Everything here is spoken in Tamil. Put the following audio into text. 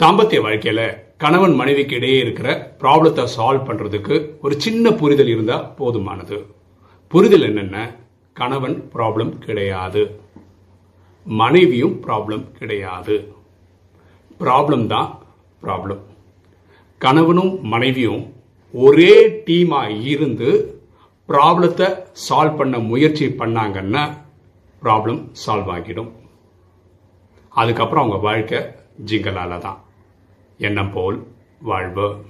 தாம்பத்திய வாழ்க்கையில கணவன் மனைவிக்கு இடையே இருக்கிற ப்ராப்ளத்தை சால்வ் பண்றதுக்கு ஒரு சின்ன புரிதல் இருந்தா போதுமானது. புரிதல் என்னென்ன கணவன் ப்ராப்ளம் கிடையாது. மனைவியும் ப்ராப்ளம் கிடையாது. ப்ராப்ளம் தான் ப்ராப்ளம் கணவனும் மனைவியும் ஒரே டீமா இருந்து ப்ராப்ளத்தை சால்வ் பண்ண முயற்சி பண்ணாங்கன்னா ப்ராப்ளம் சால்வ் ஆகிடும். அதுக்கப்புறம் அவங்க வாழ்க்கை ஜிங்கலால தான். எண்ணம் போல் வாழ்வு.